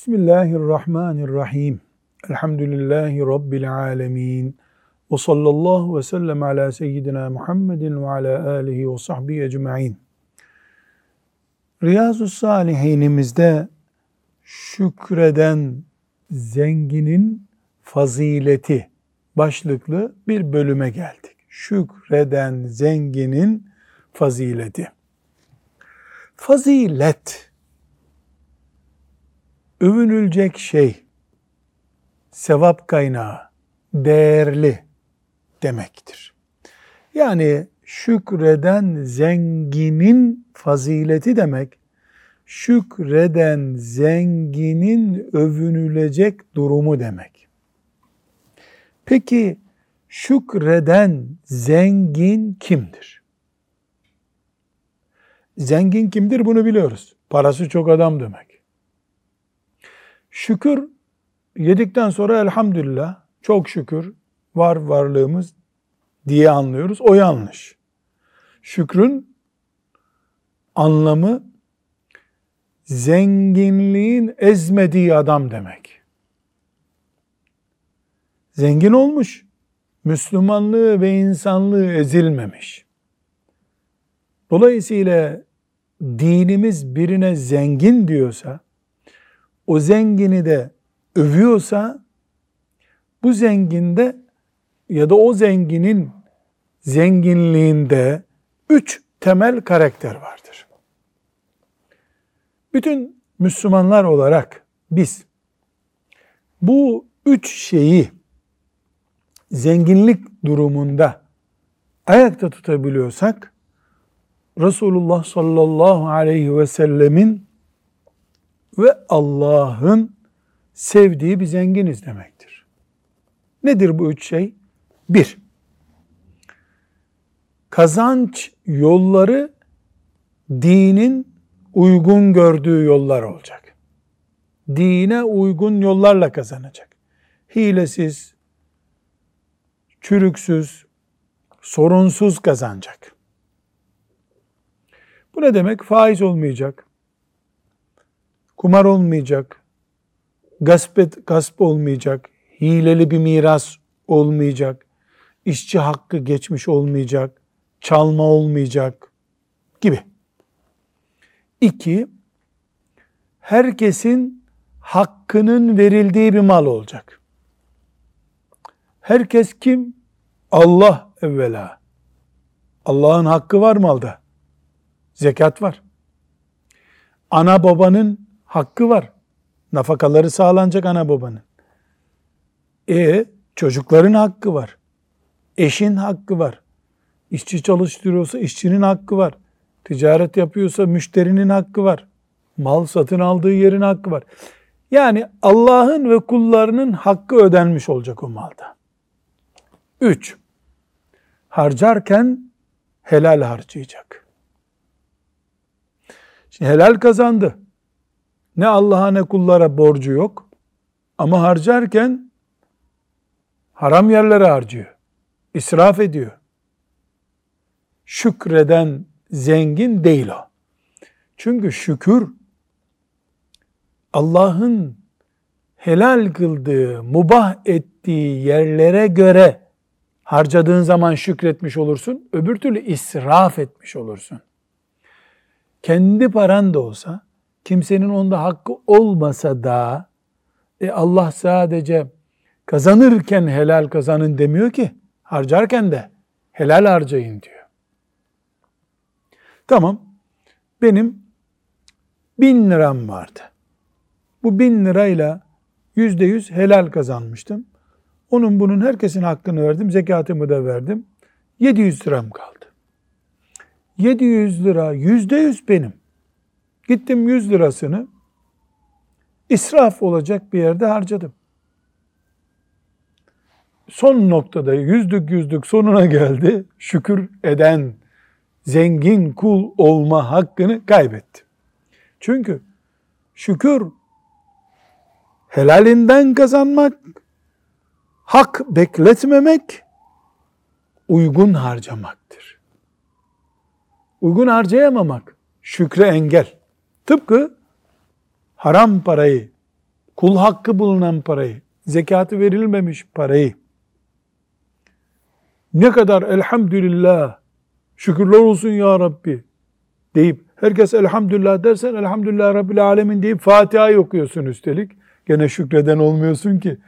Bismillahirrahmanirrahim. Elhamdülillahi Rabbil alemin. Ve sallallahu ve sellem ala seyyidina Muhammedin ve ala alihi ve sahbihi ecma'in. Riyazu Salihinimizde şükreden zenginin fazileti başlıklı bir bölüme geldik. Şükreden zenginin fazileti. Fazilet övünülecek şey, sevap kaynağı, değerli demektir. Yani şükreden zenginin fazileti demek, şükreden zenginin övünülecek durumu demek. Peki şükreden zengin kimdir? Zengin kimdir bunu biliyoruz. Parası çok adam demek. Şükür yedikten sonra elhamdülillah çok şükür var varlığımız diye anlıyoruz. O yanlış. Şükrün anlamı zenginliğin ezmediği adam demek. Zengin olmuş, Müslümanlığı ve insanlığı ezilmemiş. Dolayısıyla dinimiz birine zengin diyorsa, o zengini de övüyorsa, bu zenginde ya da o zenginin zenginliğinde üç temel karakter vardır. Bütün Müslümanlar olarak biz bu üç şeyi zenginlik durumunda ayakta tutabiliyorsak Resulullah sallallahu aleyhi ve sellemin ve Allah'ın sevdiği bir zenginiz demektir. Nedir bu üç şey? Bir, kazanç yolları dinin uygun gördüğü yollar olacak. Dine uygun yollarla kazanacak. Hilesiz, çürüksüz, sorunsuz kazanacak. Bu ne demek? Faiz olmayacak, kumar olmayacak, gasp, gasp olmayacak, hileli bir miras olmayacak, işçi hakkı geçmiş olmayacak, çalma olmayacak gibi. İki, herkesin hakkının verildiği bir mal olacak. Herkes kim? Allah evvela. Allah'ın hakkı var malda. Zekat var. Ana babanın hakkı var. Nafakaları sağlanacak ana babanın. E çocukların hakkı var. Eşin hakkı var. İşçi çalıştırıyorsa işçinin hakkı var. Ticaret yapıyorsa müşterinin hakkı var. Mal satın aldığı yerin hakkı var. Yani Allah'ın ve kullarının hakkı ödenmiş olacak o malda. Üç, harcarken helal harcayacak. Şimdi helal kazandı. Ne Allah'a ne kullara borcu yok. Ama harcarken haram yerlere harcıyor. İsraf ediyor. Şükreden zengin değil o. Çünkü şükür Allah'ın helal kıldığı, mubah ettiği yerlere göre harcadığın zaman şükretmiş olursun. Öbür türlü israf etmiş olursun. Kendi paran da olsa, kimsenin onda hakkı olmasa da e Allah sadece kazanırken helal kazanın demiyor ki, harcarken de helal harcayın diyor. Tamam, benim bin liram vardı. Bu bin lirayla yüzde yüz helal kazanmıştım. Onun bunun herkesin hakkını verdim, zekatımı da verdim. 700 liram kaldı. 700 lira yüzde yüz benim. Gittim 100 lirasını israf olacak bir yerde harcadım. Son noktada yüzdük yüzdük sonuna geldi. Şükür eden zengin kul olma hakkını kaybetti. Çünkü şükür helalinden kazanmak, hak bekletmemek, uygun harcamaktır. Uygun harcayamamak şükre engel. Tıpkı haram parayı kul hakkı bulunan parayı, zekatı verilmemiş parayı ne kadar elhamdülillah, şükürler olsun ya Rabbi deyip herkes elhamdülillah dersen elhamdülillah Rabbil Alemin deyip Fatiha'yı okuyorsun üstelik. Gene şükreden olmuyorsun ki.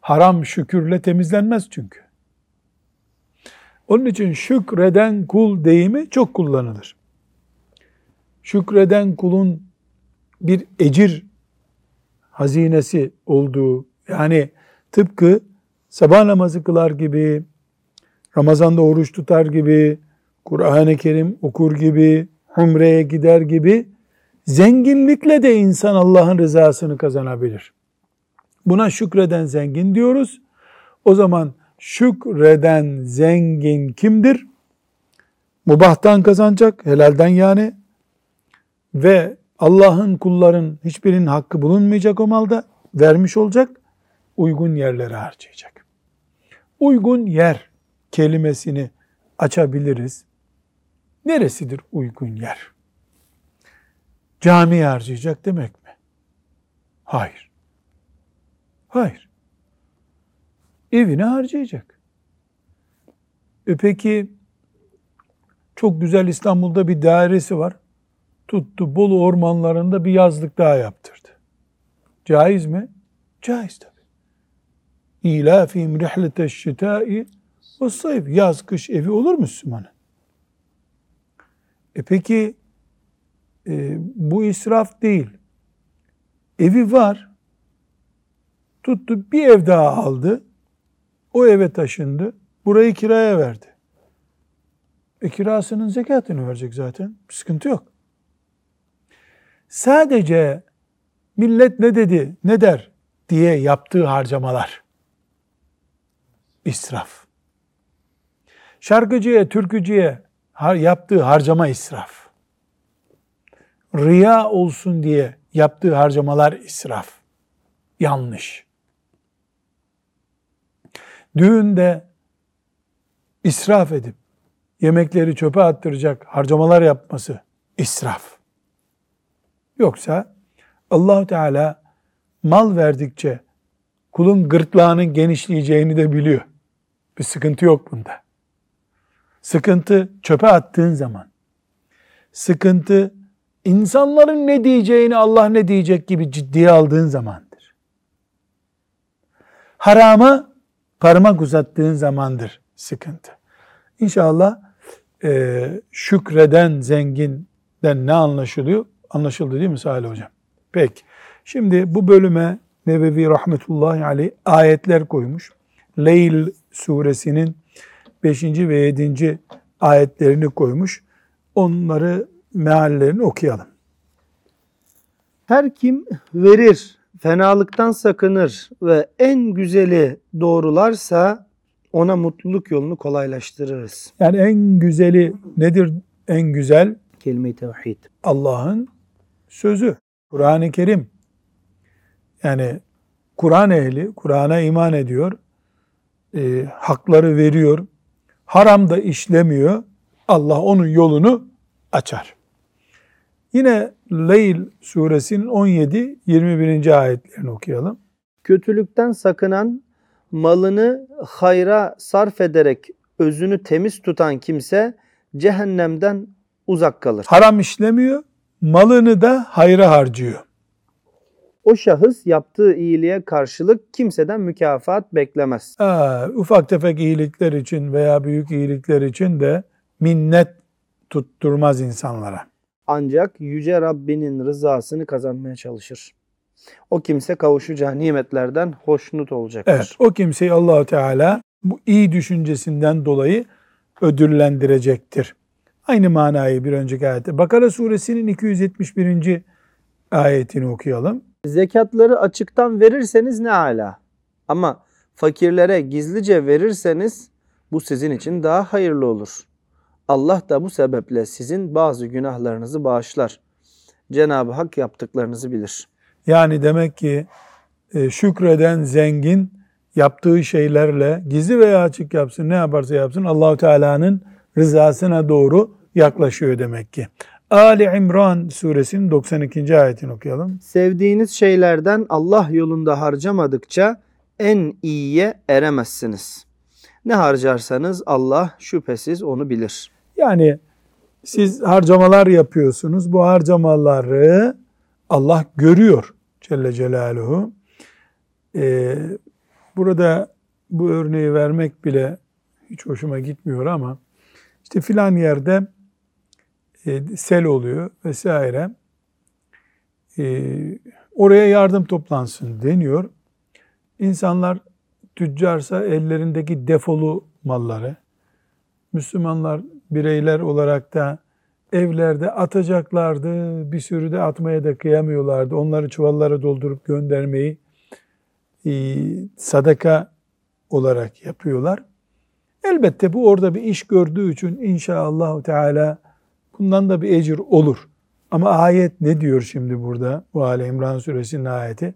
Haram şükürle temizlenmez çünkü. Onun için şükreden kul deyimi çok kullanılır. Şükreden kulun bir ecir hazinesi olduğu yani tıpkı sabah namazı kılar gibi, Ramazan'da oruç tutar gibi, Kur'an-ı Kerim okur gibi, Umre'ye gider gibi zenginlikle de insan Allah'ın rızasını kazanabilir. Buna şükreden zengin diyoruz. O zaman şükreden zengin kimdir? Mubahtan kazanacak, helalden yani. Ve Allah'ın kulların hiçbirinin hakkı bulunmayacak o malda. Vermiş olacak, uygun yerlere harcayacak. Uygun yer kelimesini açabiliriz. Neresidir uygun yer? Cami harcayacak demek mi? Hayır. Hayır. Evine harcayacak. E peki çok güzel İstanbul'da bir dairesi var. Tuttu Bolu ormanlarında bir yazlık daha yaptırdı. Caiz mi? Caiz tabi. İlâfihim rihleteş şitâi ve sayf. Yaz kış evi olur Müslümanın. E peki e, bu israf değil. Evi var. Tuttu bir ev daha aldı. O eve taşındı. Burayı kiraya verdi. E kirasının zekatını verecek zaten. Bir sıkıntı yok. Sadece millet ne dedi, ne der diye yaptığı harcamalar. israf. Şarkıcıya, türkücüye yaptığı harcama israf. Riya olsun diye yaptığı harcamalar israf. Yanlış. Düğünde israf edip yemekleri çöpe attıracak harcamalar yapması israf. Yoksa allah Teala mal verdikçe kulun gırtlağının genişleyeceğini de biliyor. Bir sıkıntı yok bunda. Sıkıntı çöpe attığın zaman, sıkıntı insanların ne diyeceğini Allah ne diyecek gibi ciddiye aldığın zamandır. Harama parmak uzattığın zamandır sıkıntı. İnşallah e, şükreden zenginden ne anlaşılıyor? Anlaşıldı değil mi Salih Hocam? Peki. Şimdi bu bölüme Nebevi rahmetullahi aleyh ayetler koymuş. Leyl suresinin 5. ve 7. ayetlerini koymuş. Onları meallerini okuyalım. Her kim verir, fenalıktan sakınır ve en güzeli doğrularsa ona mutluluk yolunu kolaylaştırırız. Yani en güzeli nedir en güzel? Kelime-i tevhid. Allah'ın sözü. Kur'an-ı Kerim. Yani Kur'an ehli, Kur'an'a iman ediyor, e, hakları veriyor, haramda işlemiyor, Allah onun yolunu açar. Yine Leyl suresinin 17-21. ayetlerini okuyalım. Kötülükten sakınan, malını hayra sarf ederek özünü temiz tutan kimse cehennemden uzak kalır. Haram işlemiyor, malını da hayra harcıyor. O şahıs yaptığı iyiliğe karşılık kimseden mükafat beklemez. Aa, ufak tefek iyilikler için veya büyük iyilikler için de minnet tutturmaz insanlara. Ancak Yüce Rabbinin rızasını kazanmaya çalışır. O kimse kavuşacağı nimetlerden hoşnut olacaktır. Evet, o kimseyi allah Teala bu iyi düşüncesinden dolayı ödüllendirecektir. Aynı manayı bir önceki ayette. Bakara suresinin 271. ayetini okuyalım. Zekatları açıktan verirseniz ne ala. Ama fakirlere gizlice verirseniz bu sizin için daha hayırlı olur. Allah da bu sebeple sizin bazı günahlarınızı bağışlar. Cenab-ı Hak yaptıklarınızı bilir. Yani demek ki e, şükreden zengin yaptığı şeylerle gizli veya açık yapsın ne yaparsa yapsın Allahu Teala'nın rızasına doğru yaklaşıyor demek ki. Ali İmran suresinin 92. ayetini okuyalım. Sevdiğiniz şeylerden Allah yolunda harcamadıkça en iyiye eremezsiniz. Ne harcarsanız Allah şüphesiz onu bilir. Yani siz harcamalar yapıyorsunuz. Bu harcamaları Allah görüyor Celle Celaluhu. Ee, burada bu örneği vermek bile hiç hoşuma gitmiyor ama işte filan yerde e, sel oluyor vesaire. E, oraya yardım toplansın deniyor. İnsanlar tüccarsa ellerindeki defolu malları, Müslümanlar bireyler olarak da evlerde atacaklardı. Bir sürü de atmaya da kıyamıyorlardı. Onları çuvallara doldurup göndermeyi e, sadaka olarak yapıyorlar. Elbette bu orada bir iş gördüğü için inşallah Teala bundan da bir ecir olur. Ama ayet ne diyor şimdi burada? Bu Ali İmran suresinin ayeti.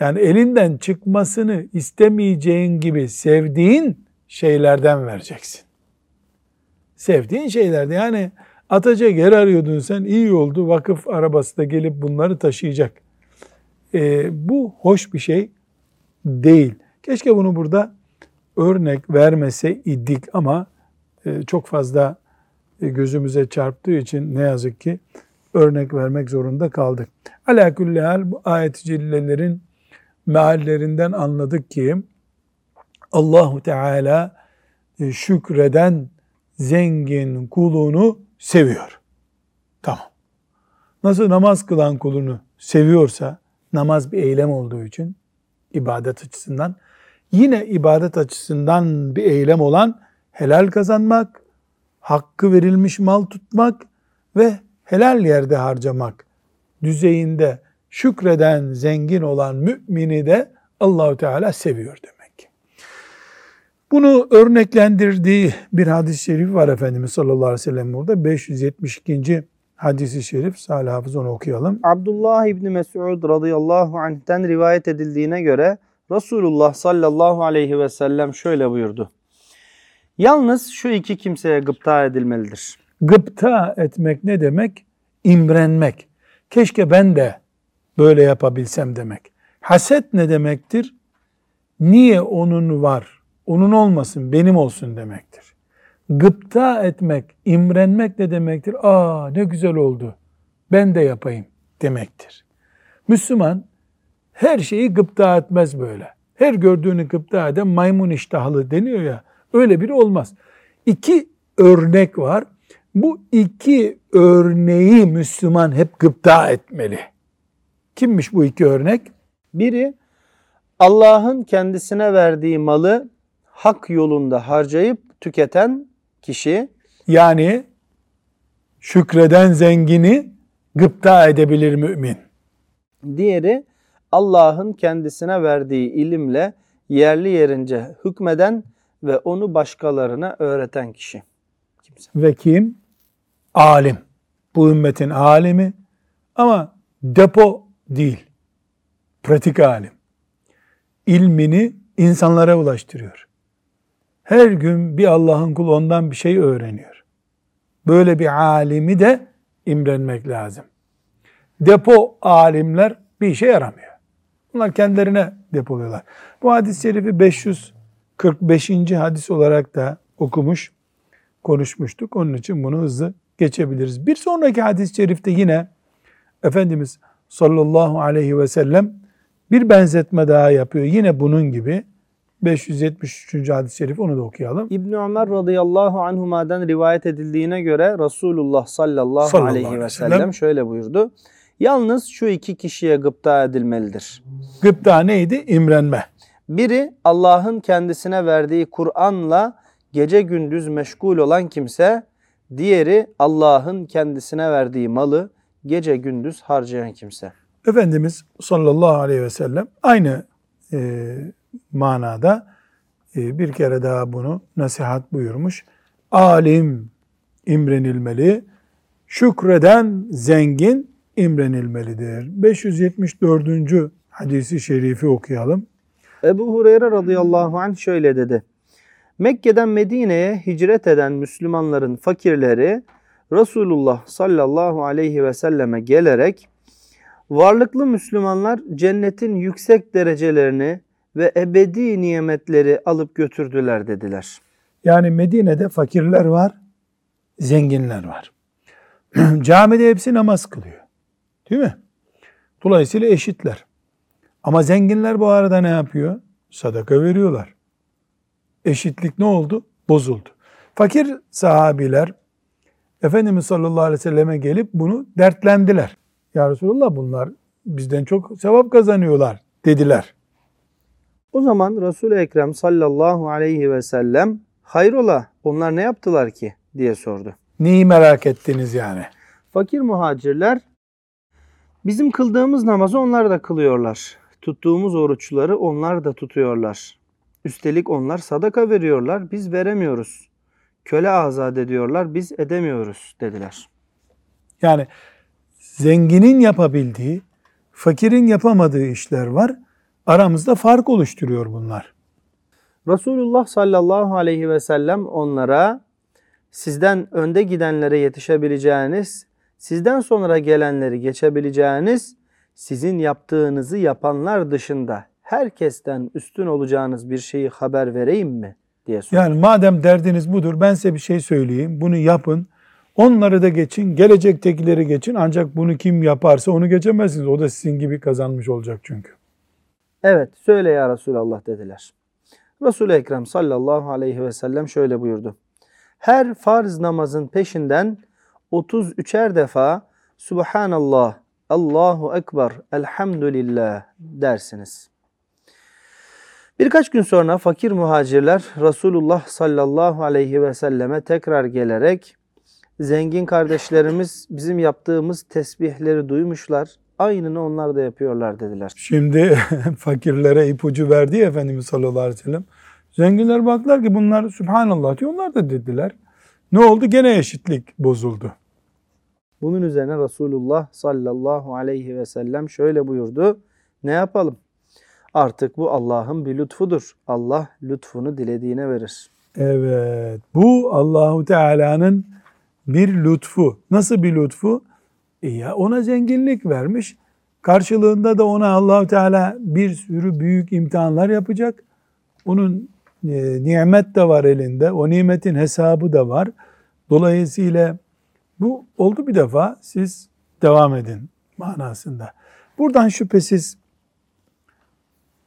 Yani elinden çıkmasını istemeyeceğin gibi sevdiğin şeylerden vereceksin. Sevdiğin şeylerde yani atacak yer arıyordun sen iyi oldu vakıf arabası da gelip bunları taşıyacak. Ee, bu hoş bir şey değil. Keşke bunu burada örnek vermese idik ama e, çok fazla e, gözümüze çarptığı için ne yazık ki örnek vermek zorunda kaldık. Ala hal bu ayet-i cellelerin meallerinden anladık ki Allahu Teala e, şükreden zengin kulunu seviyor. Tamam. Nasıl namaz kılan kulunu seviyorsa namaz bir eylem olduğu için ibadet açısından yine ibadet açısından bir eylem olan helal kazanmak, hakkı verilmiş mal tutmak ve helal yerde harcamak düzeyinde şükreden zengin olan mümini de Allahu Teala seviyor demek. Bunu örneklendirdiği bir hadis-i şerif var Efendimiz sallallahu aleyhi ve sellem burada. 572. hadisi şerif. Salih Hafız onu okuyalım. Abdullah İbni Mes'ud radıyallahu anh'ten rivayet edildiğine göre Resulullah sallallahu aleyhi ve sellem şöyle buyurdu. Yalnız şu iki kimseye gıpta edilmelidir. Gıpta etmek ne demek? İmrenmek. Keşke ben de böyle yapabilsem demek. Haset ne demektir? Niye onun var? Onun olmasın, benim olsun demektir. Gıpta etmek, imrenmek ne demektir? Aa ne güzel oldu. Ben de yapayım demektir. Müslüman her şeyi gıpta etmez böyle. Her gördüğünü gıpta eden maymun iştahlı deniyor ya. Öyle biri olmaz. İki örnek var. Bu iki örneği Müslüman hep gıpta etmeli. Kimmiş bu iki örnek? Biri Allah'ın kendisine verdiği malı hak yolunda harcayıp tüketen kişi. Yani şükreden zengini gıpta edebilir mümin. Diğeri Allah'ın kendisine verdiği ilimle yerli yerince hükmeden ve onu başkalarına öğreten kişi. Kimse. Ve kim? Alim. Bu ümmetin alimi ama depo değil. Pratik alim. İlmini insanlara ulaştırıyor. Her gün bir Allah'ın kulu ondan bir şey öğreniyor. Böyle bir alimi de imrenmek lazım. Depo alimler bir işe yaramıyor. Bunlar kendilerine depoluyorlar. Bu hadis-i şerifi 545. hadis olarak da okumuş, konuşmuştuk. Onun için bunu hızlı geçebiliriz. Bir sonraki hadis-i şerifte yine Efendimiz sallallahu aleyhi ve sellem bir benzetme daha yapıyor. Yine bunun gibi 573. hadis-i şerif onu da okuyalım. İbn Ömer radıyallahu anhuma'dan rivayet edildiğine göre Resulullah sallallahu, Sallallahu aleyhi ve sellem şöyle buyurdu. Yalnız şu iki kişiye gıpta edilmelidir. Gıpta neydi? İmrenme. Biri Allah'ın kendisine verdiği Kur'an'la gece gündüz meşgul olan kimse, diğeri Allah'ın kendisine verdiği malı gece gündüz harcayan kimse. Efendimiz sallallahu aleyhi ve sellem aynı e, manada e, bir kere daha bunu nasihat buyurmuş. Alim imrenilmeli, şükreden zengin imrenilmelidir. 574. hadisi şerifi okuyalım. Ebu Hureyre radıyallahu anh şöyle dedi. Mekke'den Medine'ye hicret eden Müslümanların fakirleri Resulullah sallallahu aleyhi ve selleme gelerek varlıklı Müslümanlar cennetin yüksek derecelerini ve ebedi nimetleri alıp götürdüler dediler. Yani Medine'de fakirler var, zenginler var. Camide hepsi namaz kılıyor. Değil mi? Dolayısıyla eşitler. Ama zenginler bu arada ne yapıyor? Sadaka veriyorlar. Eşitlik ne oldu? Bozuldu. Fakir sahabiler Efendimiz sallallahu aleyhi ve selleme gelip bunu dertlendiler. Ya Resulallah bunlar bizden çok sevap kazanıyorlar dediler. O zaman Resul-i Ekrem sallallahu aleyhi ve sellem hayrola onlar ne yaptılar ki diye sordu. Neyi merak ettiniz yani? Fakir muhacirler bizim kıldığımız namazı onlar da kılıyorlar. Tuttuğumuz oruçları onlar da tutuyorlar. Üstelik onlar sadaka veriyorlar, biz veremiyoruz. Köle azat ediyorlar, biz edemiyoruz dediler. Yani zenginin yapabildiği, fakirin yapamadığı işler var. Aramızda fark oluşturuyor bunlar. Resulullah sallallahu aleyhi ve sellem onlara sizden önde gidenlere yetişebileceğiniz, sizden sonra gelenleri geçebileceğiniz, sizin yaptığınızı yapanlar dışında herkesten üstün olacağınız bir şeyi haber vereyim mi diye sordu. Yani madem derdiniz budur ben size bir şey söyleyeyim. Bunu yapın. Onları da geçin. Gelecektekileri geçin. Ancak bunu kim yaparsa onu geçemezsiniz. O da sizin gibi kazanmış olacak çünkü. Evet söyle ya Resulallah dediler. Resul-i Ekrem sallallahu aleyhi ve sellem şöyle buyurdu. Her farz namazın peşinden 33'er defa Subhanallah, Allahu Ekber, Elhamdülillah dersiniz. Birkaç gün sonra fakir muhacirler Resulullah sallallahu aleyhi ve selleme tekrar gelerek zengin kardeşlerimiz bizim yaptığımız tesbihleri duymuşlar. Aynını onlar da yapıyorlar dediler. Şimdi fakirlere ipucu verdi Efendimiz sallallahu aleyhi ve sellem. Zenginler baktılar ki bunlar Subhanallah diyor. Onlar da dediler. Ne oldu? Gene eşitlik bozuldu. Bunun üzerine Resulullah sallallahu aleyhi ve sellem şöyle buyurdu. Ne yapalım? Artık bu Allah'ın bir lütfudur. Allah lütfunu dilediğine verir. Evet. Bu Allahu Teala'nın bir lütfu. Nasıl bir lütfu? E ya ona zenginlik vermiş. Karşılığında da ona Allahu Teala bir sürü büyük imtihanlar yapacak. Onun e, nimet de var elinde. O nimetin hesabı da var. Dolayısıyla bu oldu bir defa. Siz devam edin manasında. Buradan şüphesiz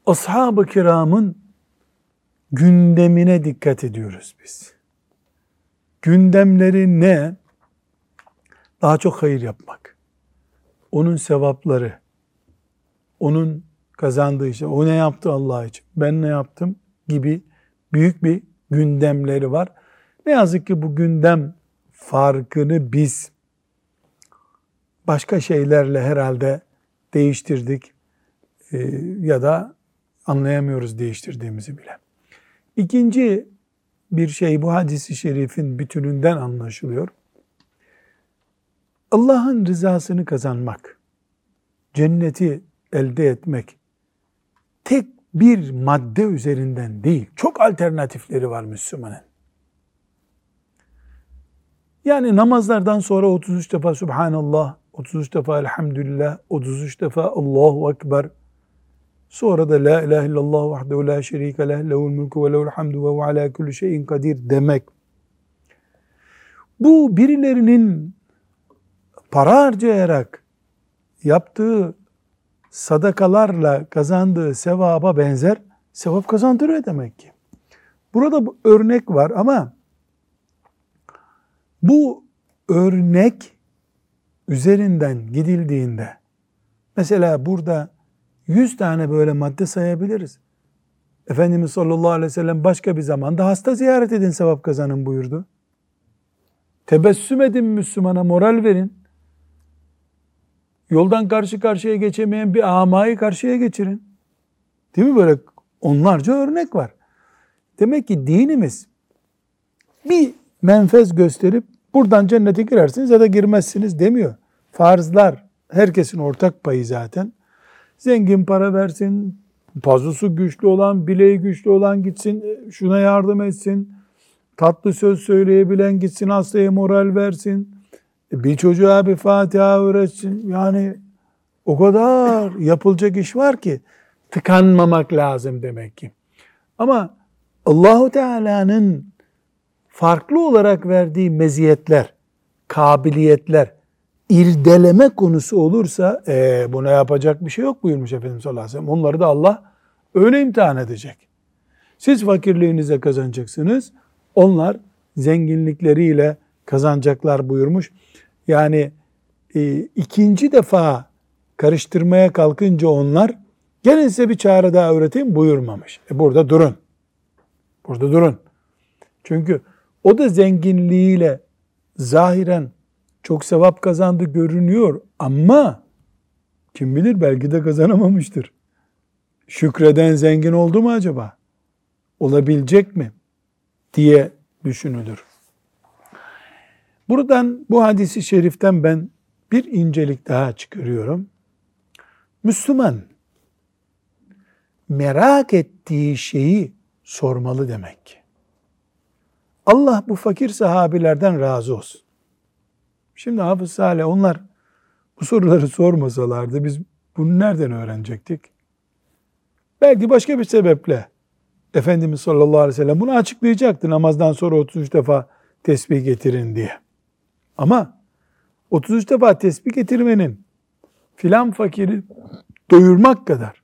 ashab-ı kiramın gündemine dikkat ediyoruz biz. Gündemleri ne? Daha çok hayır yapmak. Onun sevapları, onun kazandığı işte, o ne yaptı Allah için, ben ne yaptım gibi büyük bir gündemleri var. Ne yazık ki bu gündem farkını biz başka şeylerle herhalde değiştirdik ee, ya da anlayamıyoruz değiştirdiğimizi bile. İkinci bir şey bu hadisi şerifin bütününden anlaşılıyor. Allah'ın rızasını kazanmak, cenneti elde etmek tek bir madde üzerinden değil, çok alternatifleri var Müslümanın. Yani namazlardan sonra 33 defa Subhanallah, 33 defa Elhamdülillah, 33 defa Allahu Ekber, sonra da La ilahe illallah vahdehu la şerike leh, lehul mulku ve lehul hamdu ve hu ala kulli şeyin kadir demek. Bu birilerinin para harcayarak yaptığı sadakalarla kazandığı sevaba benzer sevap kazandırıyor demek ki. Burada bu örnek var ama bu örnek üzerinden gidildiğinde mesela burada 100 tane böyle madde sayabiliriz. Efendimiz sallallahu aleyhi ve sellem başka bir zamanda hasta ziyaret edin sevap kazanın buyurdu. Tebessüm edin Müslümana moral verin. Yoldan karşı karşıya geçemeyen bir amayı karşıya geçirin. Değil mi böyle onlarca örnek var. Demek ki dinimiz bir menfez gösterip buradan cennete girersiniz ya da girmezsiniz demiyor. Farzlar herkesin ortak payı zaten. Zengin para versin, pazusu güçlü olan, bileği güçlü olan gitsin, şuna yardım etsin. Tatlı söz söyleyebilen gitsin hastaya moral versin. Bir çocuğa bir Fatiha öğretsin. Yani o kadar yapılacak iş var ki tıkanmamak lazım demek ki. Ama Allahu Teala'nın farklı olarak verdiği meziyetler, kabiliyetler, irdeleme konusu olursa e, buna yapacak bir şey yok buyurmuş Efendimiz sallallahu aleyhi ve sellem. Onları da Allah öyle imtihan edecek. Siz fakirliğinize kazanacaksınız. Onlar zenginlikleriyle kazanacaklar buyurmuş. Yani e, ikinci defa karıştırmaya kalkınca onlar gelin size bir çare daha öğreteyim buyurmamış. E burada durun. Burada durun. Çünkü o da zenginliğiyle zahiren çok sevap kazandı görünüyor ama kim bilir belki de kazanamamıştır. Şükreden zengin oldu mu acaba? Olabilecek mi? diye düşünülür. Buradan bu hadisi şeriften ben bir incelik daha çıkarıyorum. Müslüman merak ettiği şeyi sormalı demek ki. Allah bu fakir sahabilerden razı olsun. Şimdi Hafız Salih onlar bu soruları sormasalardı biz bunu nereden öğrenecektik? Belki başka bir sebeple Efendimiz sallallahu aleyhi ve sellem bunu açıklayacaktı namazdan sonra 33 defa tesbih getirin diye. Ama 33 defa tesbih getirmenin filan fakiri doyurmak kadar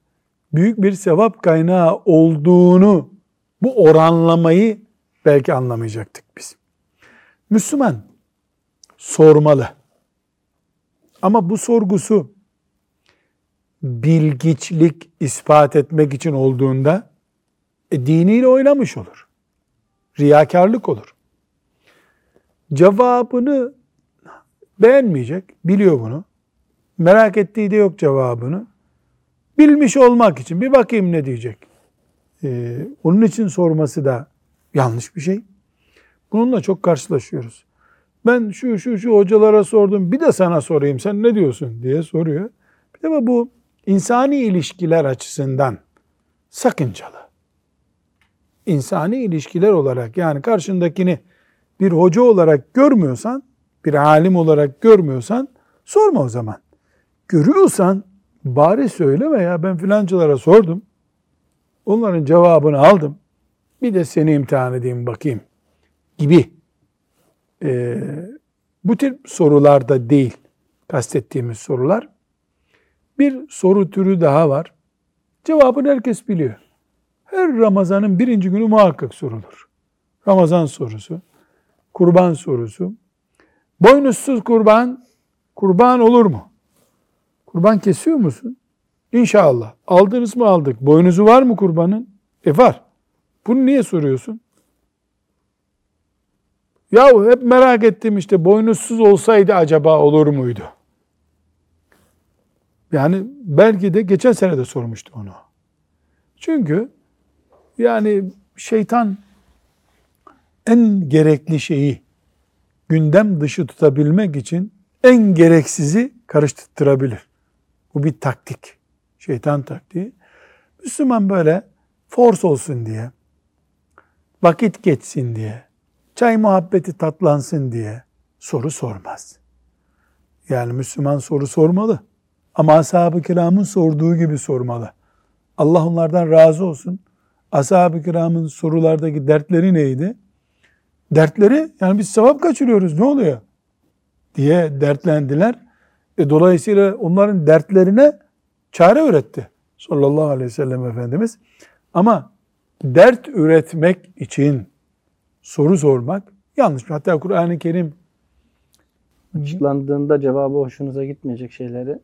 büyük bir sevap kaynağı olduğunu bu oranlamayı belki anlamayacaktık biz. Müslüman sormalı. Ama bu sorgusu bilgiçlik ispat etmek için olduğunda e, diniyle oynamış olur. Riyakarlık olur. Cevabını beğenmeyecek, biliyor bunu. Merak ettiği de yok cevabını. Bilmiş olmak için bir bakayım ne diyecek. Ee, onun için sorması da yanlış bir şey. Bununla çok karşılaşıyoruz. Ben şu şu şu hocalara sordum bir de sana sorayım sen ne diyorsun diye soruyor. Bir de bu insani ilişkiler açısından sakıncalı. İnsani ilişkiler olarak yani karşındakini bir hoca olarak görmüyorsan, bir alim olarak görmüyorsan sorma o zaman. Görüyorsan bari söyleme ya ben filancalara sordum. Onların cevabını aldım. Bir de seni imtihan edeyim bakayım gibi. Ee, bu tür sorularda değil kastettiğimiz sorular. Bir soru türü daha var. Cevabını herkes biliyor. Her Ramazan'ın birinci günü muhakkak sorulur. Ramazan sorusu, kurban sorusu. Boynuzsuz kurban, kurban olur mu? Kurban kesiyor musun? İnşallah. Aldınız mı aldık. Boynuzu var mı kurbanın? E var. Bunu niye soruyorsun? Yahu hep merak ettim işte boynuzsuz olsaydı acaba olur muydu? Yani belki de geçen sene de sormuştu onu. Çünkü yani şeytan en gerekli şeyi gündem dışı tutabilmek için en gereksizi karıştırabilir. Bu bir taktik. Şeytan taktiği. Müslüman böyle force olsun diye, vakit geçsin diye, çay muhabbeti tatlansın diye soru sormaz. Yani Müslüman soru sormalı. Ama ashab-ı kiramın sorduğu gibi sormalı. Allah onlardan razı olsun. Ashab-ı kiramın sorulardaki dertleri neydi? Dertleri yani biz sevap kaçırıyoruz ne oluyor? diye dertlendiler. E, dolayısıyla onların dertlerine çare üretti sallallahu aleyhi ve sellem Efendimiz. Ama dert üretmek için soru sormak yanlış. Hatta Kur'an-ı Kerim Açıklandığında cevabı hoşunuza gitmeyecek şeyleri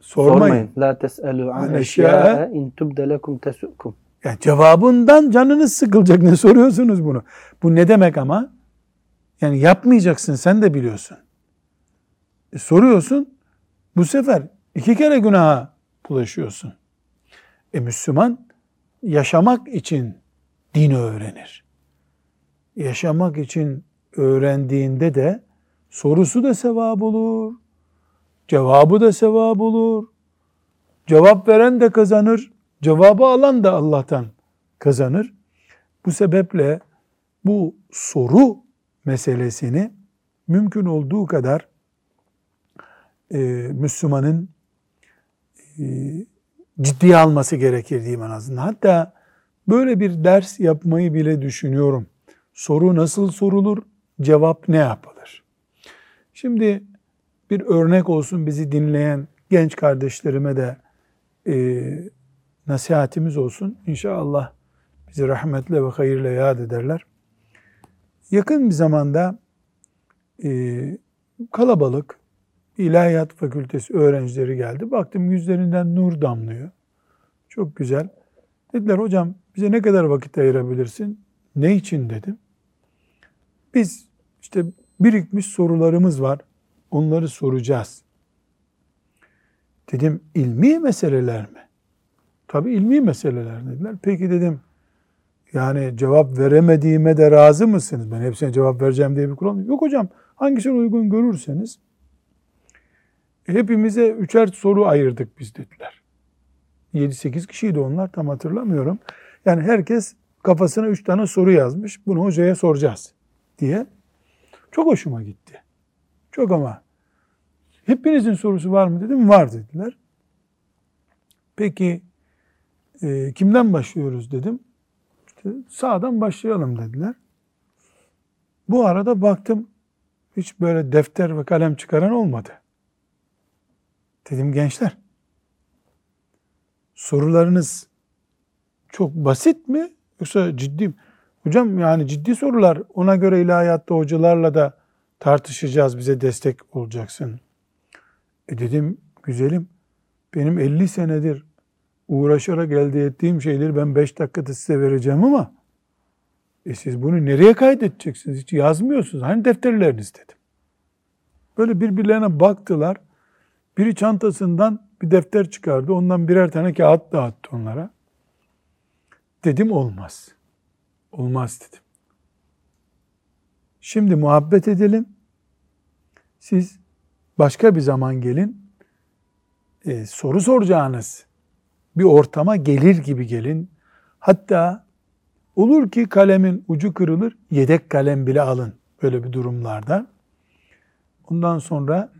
sormayın. sormayın. La tes'elu an eşya'a in tubde lekum tesukum. Yani cevabından canınız sıkılacak. Ne soruyorsunuz bunu? Bu ne demek ama? Yani yapmayacaksın sen de biliyorsun. E, soruyorsun bu sefer iki kere günaha bulaşıyorsun. E Müslüman yaşamak için din öğrenir. Yaşamak için öğrendiğinde de sorusu da sevap olur. Cevabı da sevap olur. Cevap veren de kazanır. Cevabı alan da Allah'tan kazanır. Bu sebeple bu soru meselesini mümkün olduğu kadar e, Müslümanın e, ciddiye alması gerekir diyeyim en azından. Hatta böyle bir ders yapmayı bile düşünüyorum. Soru nasıl sorulur, cevap ne yapılır? Şimdi bir örnek olsun bizi dinleyen genç kardeşlerime de e, nasihatimiz olsun. İnşallah bizi rahmetle ve hayırla yad ederler. Yakın bir zamanda e, kalabalık ilahiyat fakültesi öğrencileri geldi. Baktım yüzlerinden nur damlıyor. Çok güzel. Dediler hocam bize ne kadar vakit ayırabilirsin? Ne için dedim. Biz işte birikmiş sorularımız var. Onları soracağız. Dedim ilmi meseleler mi? Tabii ilmi meseleler dediler. Peki dedim yani cevap veremediğime de razı mısınız? Ben hepsine cevap vereceğim diye bir kural yok. hocam hangisini uygun görürseniz hepimize üçer soru ayırdık biz dediler. 7-8 kişiydi onlar tam hatırlamıyorum. Yani herkes kafasına üç tane soru yazmış. Bunu hocaya soracağız diye. Çok hoşuma gitti. Çok ama. Hepinizin sorusu var mı dedim. Var dediler. Peki e, kimden başlıyoruz dedim. İşte sağdan başlayalım dediler. Bu arada baktım hiç böyle defter ve kalem çıkaran olmadı. Dedim gençler sorularınız çok basit mi yoksa ciddi mi? Hocam yani ciddi sorular ona göre ilahiyatta hocalarla da tartışacağız bize destek olacaksın. E dedim güzelim benim 50 senedir uğraşarak elde ettiğim şeyleri ben 5 dakikada size vereceğim ama e siz bunu nereye kaydedeceksiniz? Hiç yazmıyorsunuz. Hani defterleriniz dedim. Böyle birbirlerine baktılar. Biri çantasından bir defter çıkardı. Ondan birer tane kağıt dağıttı onlara. Dedim olmaz. Olmaz dedim. Şimdi muhabbet edelim. Siz başka bir zaman gelin. E, soru soracağınız bir ortama gelir gibi gelin. Hatta olur ki kalemin ucu kırılır, yedek kalem bile alın böyle bir durumlarda. Ondan sonra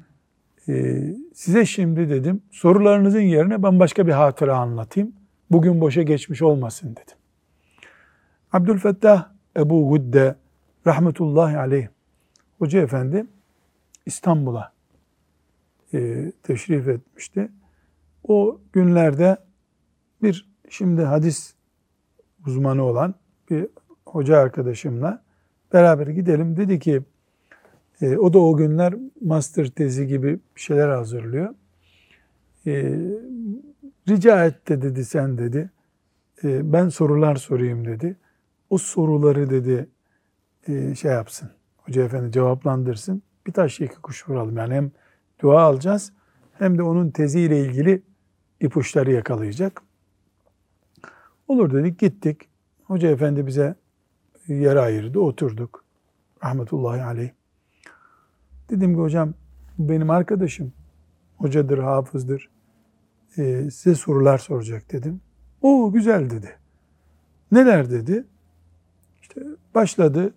e, size şimdi dedim sorularınızın yerine ben başka bir hatıra anlatayım. Bugün boşa geçmiş olmasın dedim. Abdülfettah Ebu Hudde rahmetullahi aleyh Hoca Efendi İstanbul'a e, teşrif etmişti. O günlerde bir şimdi hadis uzmanı olan bir hoca arkadaşımla beraber gidelim. Dedi ki e, o da o günler master tezi gibi bir şeyler hazırlıyor. E, rica et de dedi sen dedi. E, ben sorular sorayım dedi. O soruları dedi e, şey yapsın. Hoca efendi cevaplandırsın. Bir taş iki kuş vuralım. Yani hem dua alacağız hem de onun teziyle ilgili ipuçları yakalayacak. Olur dedik gittik. Hoca efendi bize yer ayırdı. Oturduk. Rahmetullahi aleyh. Dedim ki hocam benim arkadaşım. Hocadır, hafızdır. Ee, size sorular soracak dedim. O güzel dedi. Neler dedi? İşte başladı.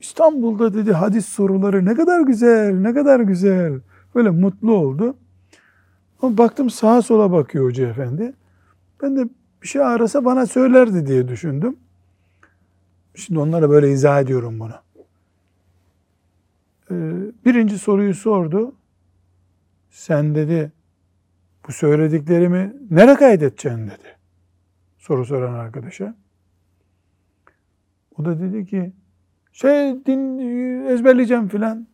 İstanbul'da dedi hadis soruları ne kadar güzel, ne kadar güzel. Böyle mutlu oldu. Ama baktım sağa sola bakıyor hoca efendi. Ben de bir şey arasa bana söylerdi diye düşündüm. Şimdi onlara böyle izah ediyorum bunu. Ee, birinci soruyu sordu. Sen dedi bu söylediklerimi nereye kaydedeceksin dedi. Soru soran arkadaşa. O da dedi ki şey din ezberleyeceğim filan.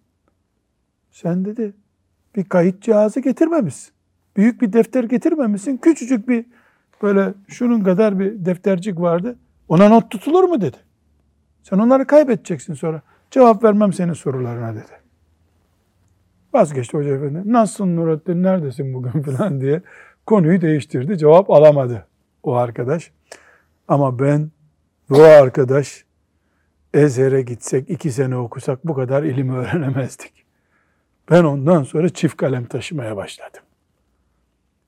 Sen dedi bir kayıt cihazı getirmemişsin. Büyük bir defter getirmemişsin. Küçücük bir böyle şunun kadar bir deftercik vardı. Ona not tutulur mu dedi. Sen onları kaybedeceksin sonra. Cevap vermem senin sorularına dedi. Vazgeçti hoca efendi. Nasılsın Nurattin neredesin bugün falan diye konuyu değiştirdi. Cevap alamadı o arkadaş. Ama ben bu arkadaş Ezher'e gitsek iki sene okusak bu kadar ilim öğrenemezdik. Ben ondan sonra çift kalem taşımaya başladım.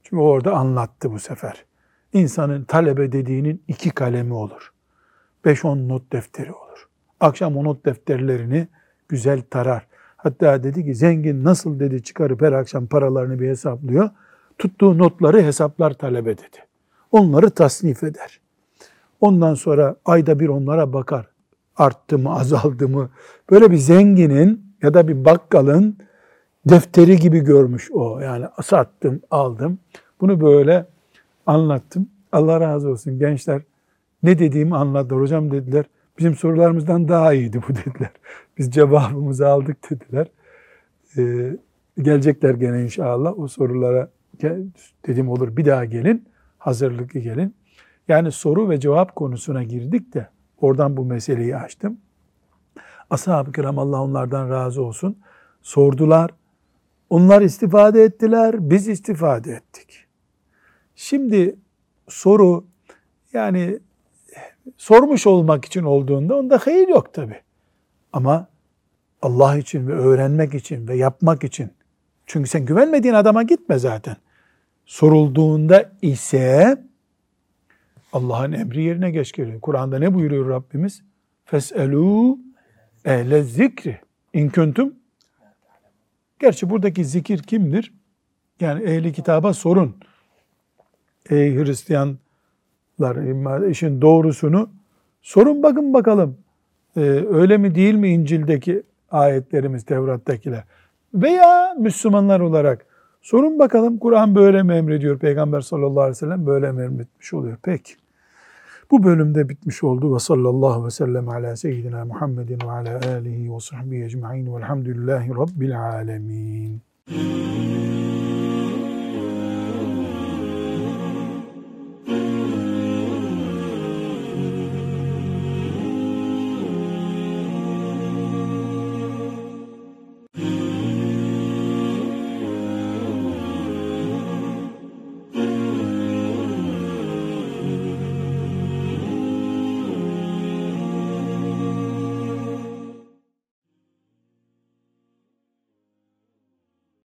Çünkü orada anlattı bu sefer. İnsanın talebe dediğinin iki kalemi olur. 5-10 not defteri olur. Akşam o not defterlerini güzel tarar. Hatta dedi ki zengin nasıl dedi çıkarıp her akşam paralarını bir hesaplıyor. Tuttuğu notları hesaplar talebe dedi. Onları tasnif eder. Ondan sonra ayda bir onlara bakar. Arttı mı, azaldı mı? Böyle bir zenginin ya da bir bakkalın defteri gibi görmüş o. Yani sattım, aldım. Bunu böyle anlattım. Allah razı olsun gençler ne dediğimi anladılar. Hocam dediler bizim sorularımızdan daha iyiydi bu dediler. Biz cevabımızı aldık dediler. Ee, gelecekler gene inşallah o sorulara dedim olur bir daha gelin. Hazırlıklı gelin. Yani soru ve cevap konusuna girdik de oradan bu meseleyi açtım. Ashab-ı kiram Allah onlardan razı olsun. Sordular. Onlar istifade ettiler. Biz istifade ettik. Şimdi soru yani sormuş olmak için olduğunda onda hayır yok tabi. Ama Allah için ve öğrenmek için ve yapmak için. Çünkü sen güvenmediğin adama gitme zaten. Sorulduğunda ise Allah'ın emri yerine geç geliyor. Kur'an'da ne buyuruyor Rabbimiz? Fes'elû ehle zikri in kuntum. Gerçi buradaki zikir kimdir? Yani ehli kitaba sorun. Ey Hristiyanlar işin doğrusunu sorun bakın bakalım. Ee, öyle mi değil mi İncil'deki ayetlerimiz, Tevrat'takiler? Veya Müslümanlar olarak sorun bakalım Kur'an böyle mi emrediyor? Peygamber sallallahu aleyhi ve sellem böyle mi emretmiş oluyor? Peki. Bu bölümde bitmiş oldu. Ve sallallahu ve sellem ala seyyidina Muhammedin ve ala alihi ve sahbihi ecma'in velhamdülillahi rabbil alemin.